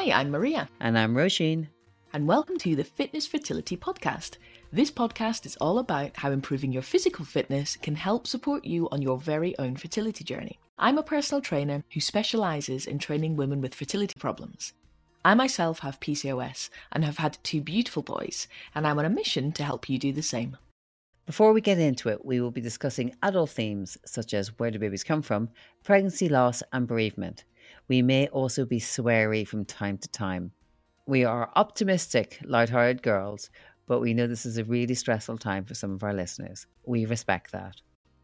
Hi, I'm Maria. And I'm Roisin. And welcome to the Fitness Fertility Podcast. This podcast is all about how improving your physical fitness can help support you on your very own fertility journey. I'm a personal trainer who specialises in training women with fertility problems. I myself have PCOS and have had two beautiful boys, and I'm on a mission to help you do the same. Before we get into it, we will be discussing adult themes such as where do babies come from, pregnancy loss, and bereavement. We may also be sweary from time to time. We are optimistic, light-hearted girls, but we know this is a really stressful time for some of our listeners. We respect that.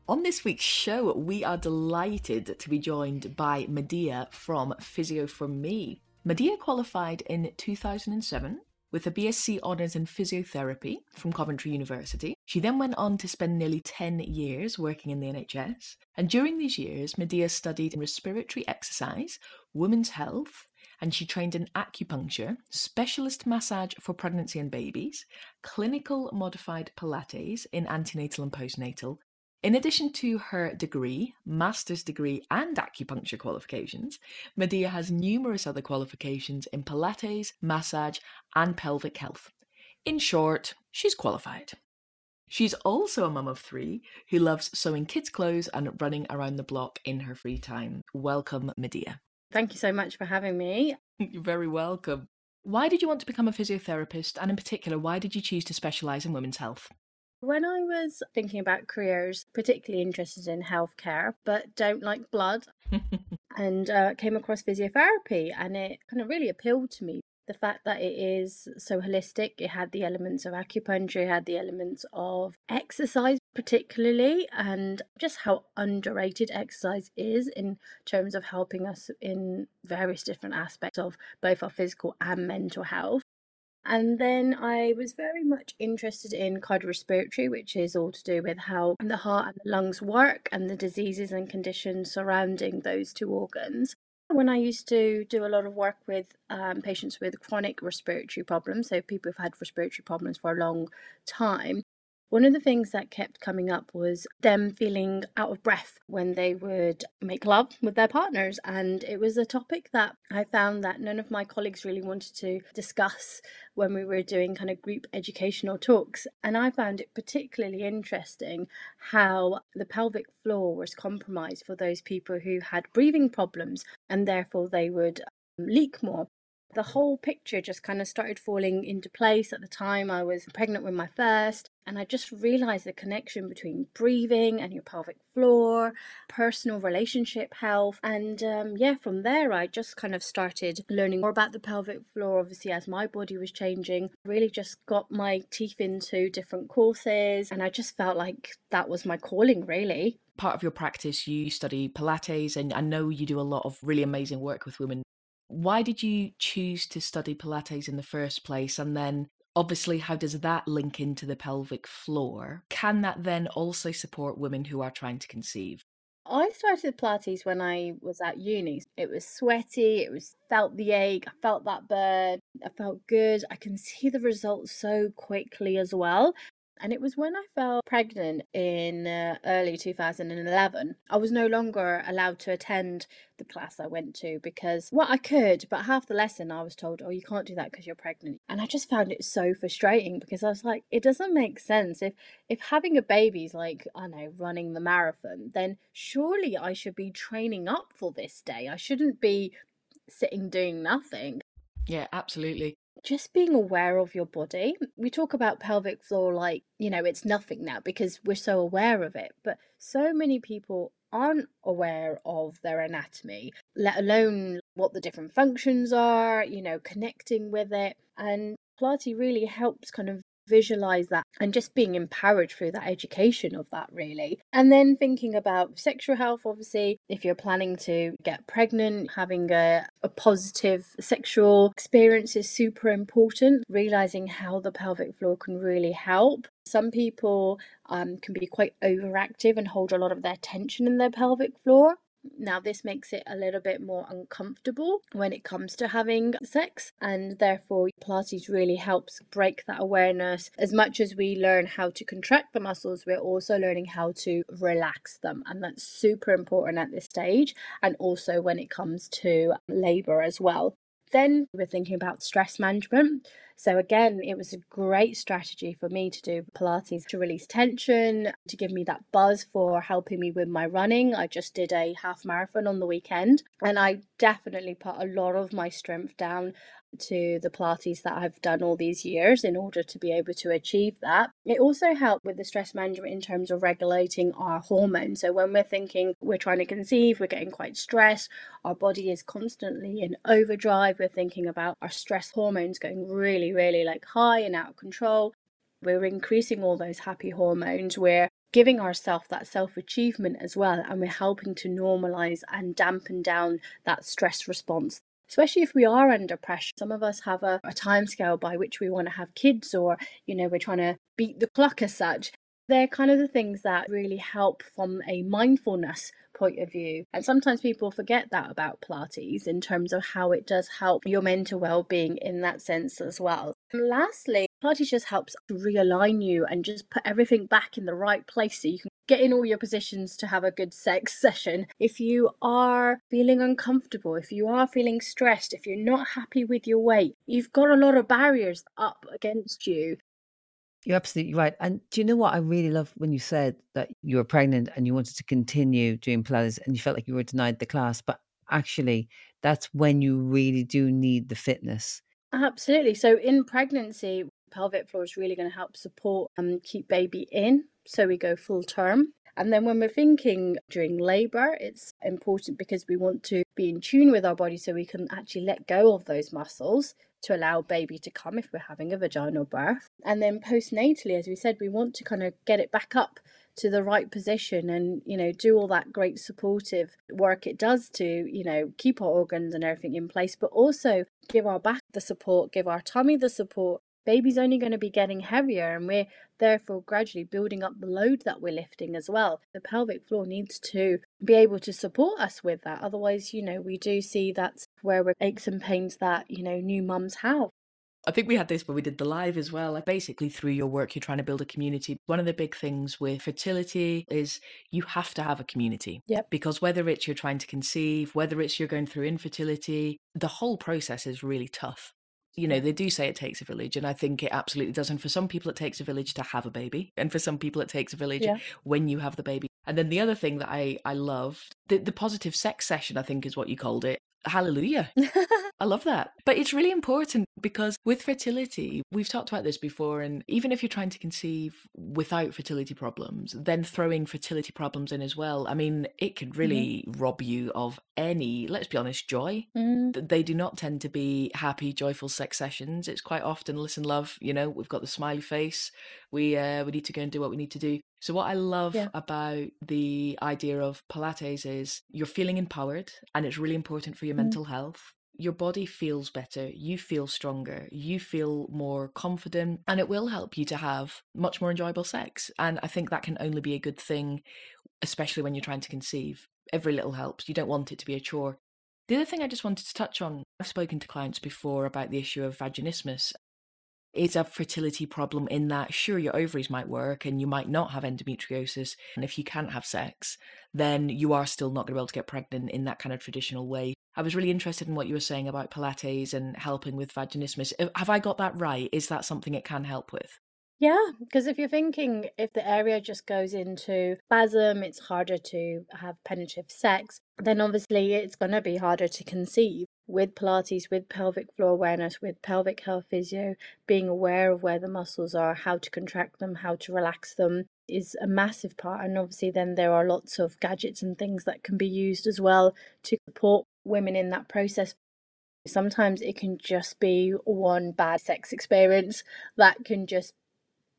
On this week's show, we are delighted to be joined by Madia from Physio for Me. Madia qualified in 2007 with a BSc Honours in Physiotherapy from Coventry University. She then went on to spend nearly 10 years working in the NHS. And during these years, Madia studied respiratory exercise, women's health, and she trained in acupuncture, specialist massage for pregnancy and babies, clinical modified Pilates in antenatal and postnatal, in addition to her degree, master's degree, and acupuncture qualifications, Madia has numerous other qualifications in Pilates, massage, and pelvic health. In short, she's qualified. She's also a mum of three who loves sewing kids' clothes and running around the block in her free time. Welcome, Madia. Thank you so much for having me. You're very welcome. Why did you want to become a physiotherapist? And in particular, why did you choose to specialise in women's health? When I was thinking about careers, particularly interested in healthcare, but don't like blood, and uh, came across physiotherapy, and it kind of really appealed to me. The fact that it is so holistic, it had the elements of acupuncture, it had the elements of exercise, particularly, and just how underrated exercise is in terms of helping us in various different aspects of both our physical and mental health. And then I was very much interested in cardiorespiratory, which is all to do with how the heart and the lungs work and the diseases and conditions surrounding those two organs. When I used to do a lot of work with um, patients with chronic respiratory problems, so people who've had respiratory problems for a long time, one of the things that kept coming up was them feeling out of breath when they would make love with their partners. And it was a topic that I found that none of my colleagues really wanted to discuss when we were doing kind of group educational talks. And I found it particularly interesting how the pelvic floor was compromised for those people who had breathing problems and therefore they would um, leak more the whole picture just kind of started falling into place at the time I was pregnant with my first. And I just realized the connection between breathing and your pelvic floor, personal relationship health. And um, yeah, from there, I just kind of started learning more about the pelvic floor, obviously, as my body was changing. Really just got my teeth into different courses. And I just felt like that was my calling, really part of your practice you study pilates and i know you do a lot of really amazing work with women why did you choose to study Pilates in the first place? And then, obviously, how does that link into the pelvic floor? Can that then also support women who are trying to conceive? I started Pilates when I was at uni. It was sweaty, it was felt the ache, I felt that burn, I felt good. I can see the results so quickly as well. And it was when I fell pregnant in uh, early 2011. I was no longer allowed to attend the class I went to because, well, I could, but half the lesson I was told, oh, you can't do that because you're pregnant. And I just found it so frustrating because I was like, it doesn't make sense. If, if having a baby is like, I know, running the marathon, then surely I should be training up for this day. I shouldn't be sitting doing nothing. Yeah, absolutely just being aware of your body. We talk about pelvic floor like, you know, it's nothing now because we're so aware of it. But so many people aren't aware of their anatomy, let alone what the different functions are, you know, connecting with it. And Pilates really helps kind of visualize that and just being empowered through that education of that really. And then thinking about sexual health obviously if you're planning to get pregnant having a, a positive sexual experience is super important. Realizing how the pelvic floor can really help. Some people um, can be quite overactive and hold a lot of their tension in their pelvic floor now, this makes it a little bit more uncomfortable when it comes to having sex, and therefore, Pilates really helps break that awareness. As much as we learn how to contract the muscles, we're also learning how to relax them, and that's super important at this stage, and also when it comes to labor as well. Then we're thinking about stress management. So, again, it was a great strategy for me to do Pilates to release tension, to give me that buzz for helping me with my running. I just did a half marathon on the weekend and I definitely put a lot of my strength down to the Pilates that I've done all these years in order to be able to achieve that. It also helped with the stress management in terms of regulating our hormones. So when we're thinking we're trying to conceive, we're getting quite stressed, our body is constantly in overdrive, we're thinking about our stress hormones going really, really like high and out of control. We're increasing all those happy hormones. We're giving ourselves that self achievement as well, and we're helping to normalize and dampen down that stress response especially if we are under pressure. Some of us have a, a time scale by which we want to have kids, or, you know, we're trying to beat the clock as such. They're kind of the things that really help from a mindfulness point of view. And sometimes people forget that about Pilates in terms of how it does help your mental well being in that sense as well. And lastly, Pilates just helps realign you and just put everything back in the right place so you can get in all your positions to have a good sex session. If you are feeling uncomfortable, if you are feeling stressed, if you're not happy with your weight, you've got a lot of barriers up against you. You're absolutely right. And do you know what I really love when you said that you were pregnant and you wanted to continue doing Pilates and you felt like you were denied the class, but actually that's when you really do need the fitness. Absolutely. So in pregnancy, pelvic floor is really going to help support and keep baby in so we go full term. And then when we're thinking during labor, it's important because we want to be in tune with our body so we can actually let go of those muscles to allow baby to come if we're having a vaginal birth. And then postnatally, as we said, we want to kind of get it back up to the right position and you know do all that great supportive work it does to you know keep our organs and everything in place but also give our back the support give our tummy the support baby's only going to be getting heavier and we're therefore gradually building up the load that we're lifting as well. The pelvic floor needs to be able to support us with that. Otherwise, you know, we do see that's where we're aches and pains that, you know, new mums have. I think we had this when we did the live as well. Like basically, through your work, you're trying to build a community. One of the big things with fertility is you have to have a community. Yep. Because whether it's you're trying to conceive, whether it's you're going through infertility, the whole process is really tough you know, they do say it takes a village, and I think it absolutely does. And for some people, it takes a village to have a baby, and for some people, it takes a village yeah. when you have the baby. And then the other thing that I I loved the the positive sex session, I think is what you called it. Hallelujah. I love that. But it's really important because with fertility, we've talked about this before, and even if you're trying to conceive without fertility problems, then throwing fertility problems in as well, I mean, it could mm-hmm. really mm-hmm. rob you of any, let's be honest, joy. Mm. They do not tend to be happy, joyful sex sessions. It's quite often, listen, love, you know, we've got the smiley face. We uh, we need to go and do what we need to do. So, what I love yeah. about the idea of Pilates is you're feeling empowered, and it's really important for your mm. mental health. Your body feels better, you feel stronger, you feel more confident, and it will help you to have much more enjoyable sex. And I think that can only be a good thing, especially when you're trying to conceive. Every little helps. You don't want it to be a chore. The other thing I just wanted to touch on I've spoken to clients before about the issue of vaginismus, is a fertility problem in that sure your ovaries might work and you might not have endometriosis and if you can't have sex then you are still not going to be able to get pregnant in that kind of traditional way. I was really interested in what you were saying about pilates and helping with vaginismus. Have i got that right? Is that something it can help with? Yeah, because if you're thinking if the area just goes into spasm, it's harder to have penetrative sex, then obviously it's going to be harder to conceive with Pilates, with pelvic floor awareness, with pelvic health physio, being aware of where the muscles are, how to contract them, how to relax them is a massive part. And obviously, then there are lots of gadgets and things that can be used as well to support women in that process. Sometimes it can just be one bad sex experience that can just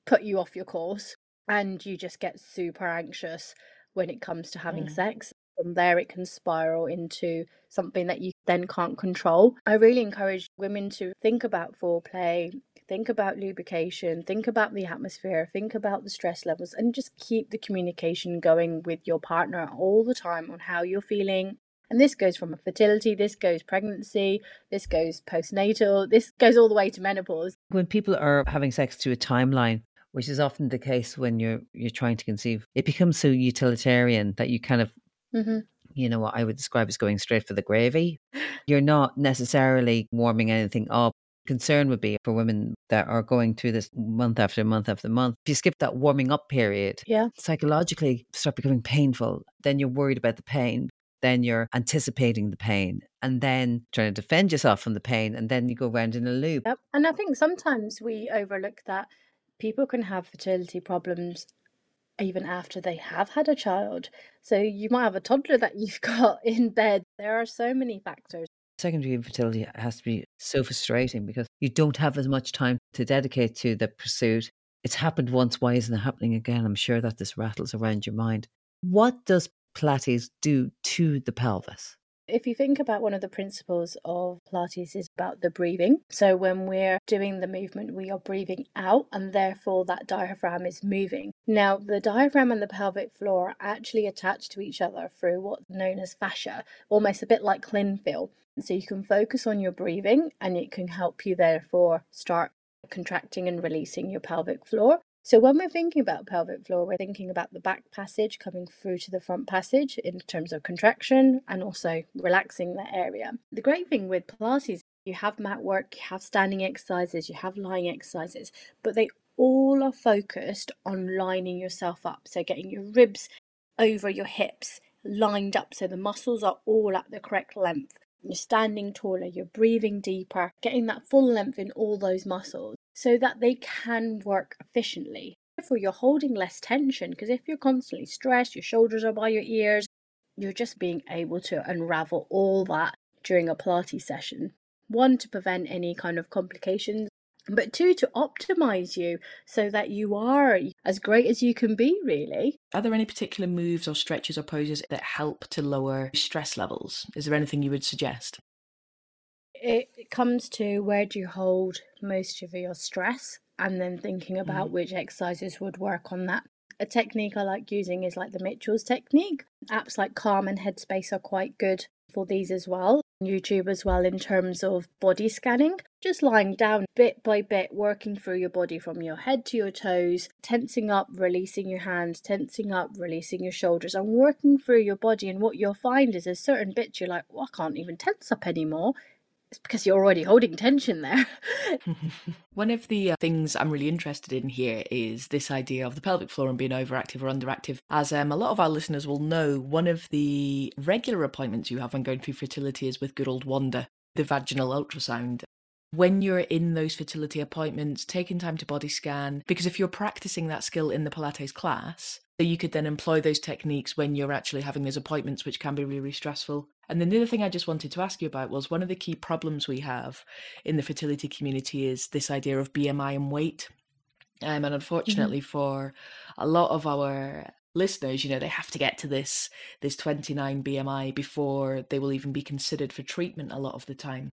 put you off your course and you just get super anxious when it comes to having mm. sex from there it can spiral into something that you then can't control. I really encourage women to think about foreplay, think about lubrication, think about the atmosphere, think about the stress levels, and just keep the communication going with your partner all the time on how you're feeling. And this goes from fertility, this goes pregnancy, this goes postnatal, this goes all the way to menopause. When people are having sex to a timeline, which is often the case when you're you're trying to conceive, it becomes so utilitarian that you kind of mm-hmm. you know, what I would describe as going straight for the gravy. You're not necessarily warming anything up. Concern would be for women that are going through this month after month after month. If you skip that warming up period, yeah, psychologically start becoming painful. Then you're worried about the pain. Then you're anticipating the pain and then trying to defend yourself from the pain. And then you go round in a loop. Yep. And I think sometimes we overlook that people can have fertility problems even after they have had a child. So you might have a toddler that you've got in bed. There are so many factors. Secondary infertility has to be so frustrating because you don't have as much time to dedicate to the pursuit. It's happened once, why isn't it happening again? I'm sure that this rattles around your mind. What does Pilates do to the pelvis? If you think about one of the principles of Pilates is about the breathing. So when we're doing the movement, we are breathing out and therefore that diaphragm is moving. Now, the diaphragm and the pelvic floor are actually attached to each other through what's known as fascia, almost a bit like cling film. So you can focus on your breathing and it can help you therefore start contracting and releasing your pelvic floor. So when we're thinking about pelvic floor, we're thinking about the back passage coming through to the front passage in terms of contraction and also relaxing that area. The great thing with Pilates, you have mat work, you have standing exercises, you have lying exercises, but they all are focused on lining yourself up. So getting your ribs over your hips lined up so the muscles are all at the correct length. You're standing taller, you're breathing deeper, getting that full length in all those muscles so that they can work efficiently. Therefore, you're holding less tension because if you're constantly stressed, your shoulders are by your ears, you're just being able to unravel all that during a Pilates session. One, to prevent any kind of complications, but two, to optimize you so that you are as great as you can be, really. Are there any particular moves or stretches or poses that help to lower stress levels? Is there anything you would suggest? It comes to where do you hold most of your stress and then thinking about mm. which exercises would work on that. A technique I like using is like the Mitchell's technique. Apps like Calm and Headspace are quite good for these as well. YouTube as well in terms of body scanning, just lying down bit by bit, working through your body from your head to your toes, tensing up, releasing your hands, tensing up, releasing your shoulders, and working through your body. And what you'll find is there's certain bits you're like, well, I can't even tense up anymore because you're already holding tension there. One of the uh, things I'm really interested in here is this idea of the pelvic floor and being overactive or underactive. As um, a lot of our listeners will know, one of the regular appointments you have when going through fertility is with good old Wanda, the vaginal ultrasound when you're in those fertility appointments, taking time to body scan, because if you're practicing that skill in the Pilates class, you could then employ those techniques when you're actually having those appointments, which can be really, really stressful. And then the other thing I just wanted to ask you about was one of the key problems we have in the fertility community is this idea of BMI and weight. Um, and mm-hmm. unfortunately, mm-hmm. for a lot of our listeners, you know, they have to get to this this 29 BMI before they will even be considered for treatment a lot of the time.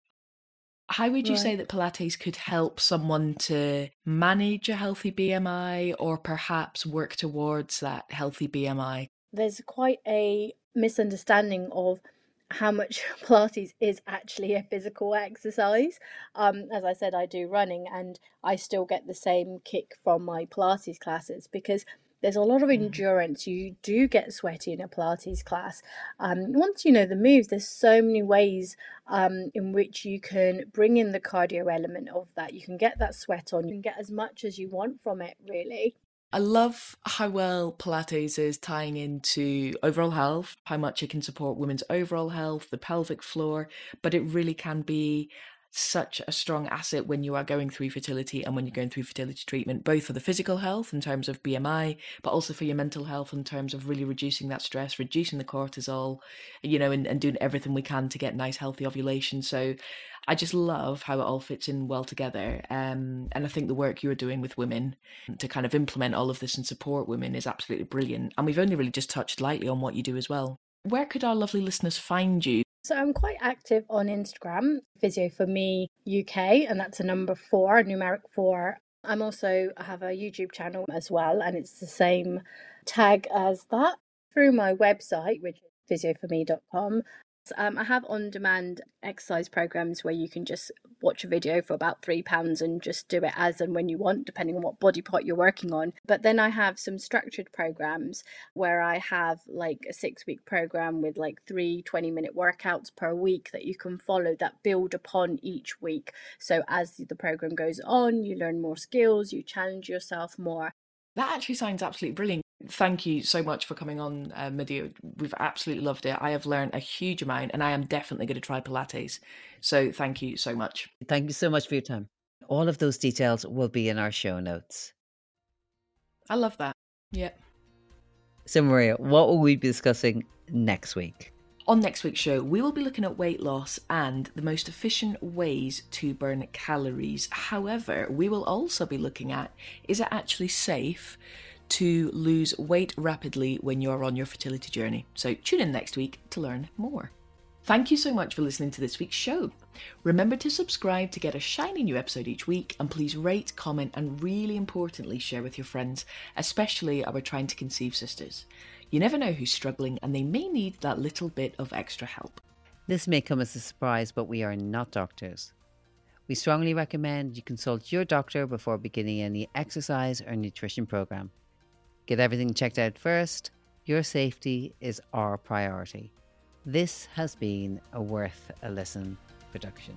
How would you right. say that Pilates could help someone to manage a healthy BMI or perhaps work towards that healthy BMI? There's quite a misunderstanding of how much Pilates is actually a physical exercise. Um, as I said, I do running and I still get the same kick from my Pilates classes because there's a lot of mm. endurance. You do get sweaty in a Pilates class. Um, once you know the moves, there's so many ways um, in which you can bring in the cardio element of that. You can get that sweat on, you can get as much as you want from it, really. I love how well Pilates is tying into overall health, how much it can support women's overall health, the pelvic floor, but it really can be such a strong asset when you are going through fertility and when you're going through fertility treatment, both for the physical health in terms of BMI, but also for your mental health in terms of really reducing that stress, reducing the cortisol, you know, and, and doing everything we can to get nice, healthy ovulation. So I just love how it all fits in well together. Um, and I think the work you're doing with women to kind of implement all of this and support women is absolutely brilliant. And we've only really just touched lightly on what you do as well. Where could our lovely listeners find you? So I'm quite active on Instagram, Physio for Me UK, and that's a number four, numeric four. I'm also I have a YouTube channel as well, and it's the same tag as that. Through my website, which is physioforme.com, Um, I have on demand exercise programs where you can just watch a video for about £3 and just do it as and when you want, depending on what body part you're working on. But then I have some structured programs where I have like a six week program with like three 20 minute workouts per week that you can follow that build upon each week. So as the program goes on, you learn more skills, you challenge yourself more. That actually sounds absolutely brilliant. Thank you so much for coming on, uh, Madia. We've absolutely loved it. I have learned a huge amount and I am definitely going to try Pilates. So thank you so much. Thank you so much for your time. All of those details will be in our show notes. I love that. Yeah. So, Maria, what will we be discussing next week? On next week's show, we will be looking at weight loss and the most efficient ways to burn calories. However, we will also be looking at is it actually safe to lose weight rapidly when you're on your fertility journey? So tune in next week to learn more. Thank you so much for listening to this week's show. Remember to subscribe to get a shiny new episode each week, and please rate, comment, and really importantly, share with your friends, especially our trying to conceive sisters. You never know who's struggling and they may need that little bit of extra help. This may come as a surprise, but we are not doctors. We strongly recommend you consult your doctor before beginning any exercise or nutrition program. Get everything checked out first. Your safety is our priority. This has been a Worth a Listen production.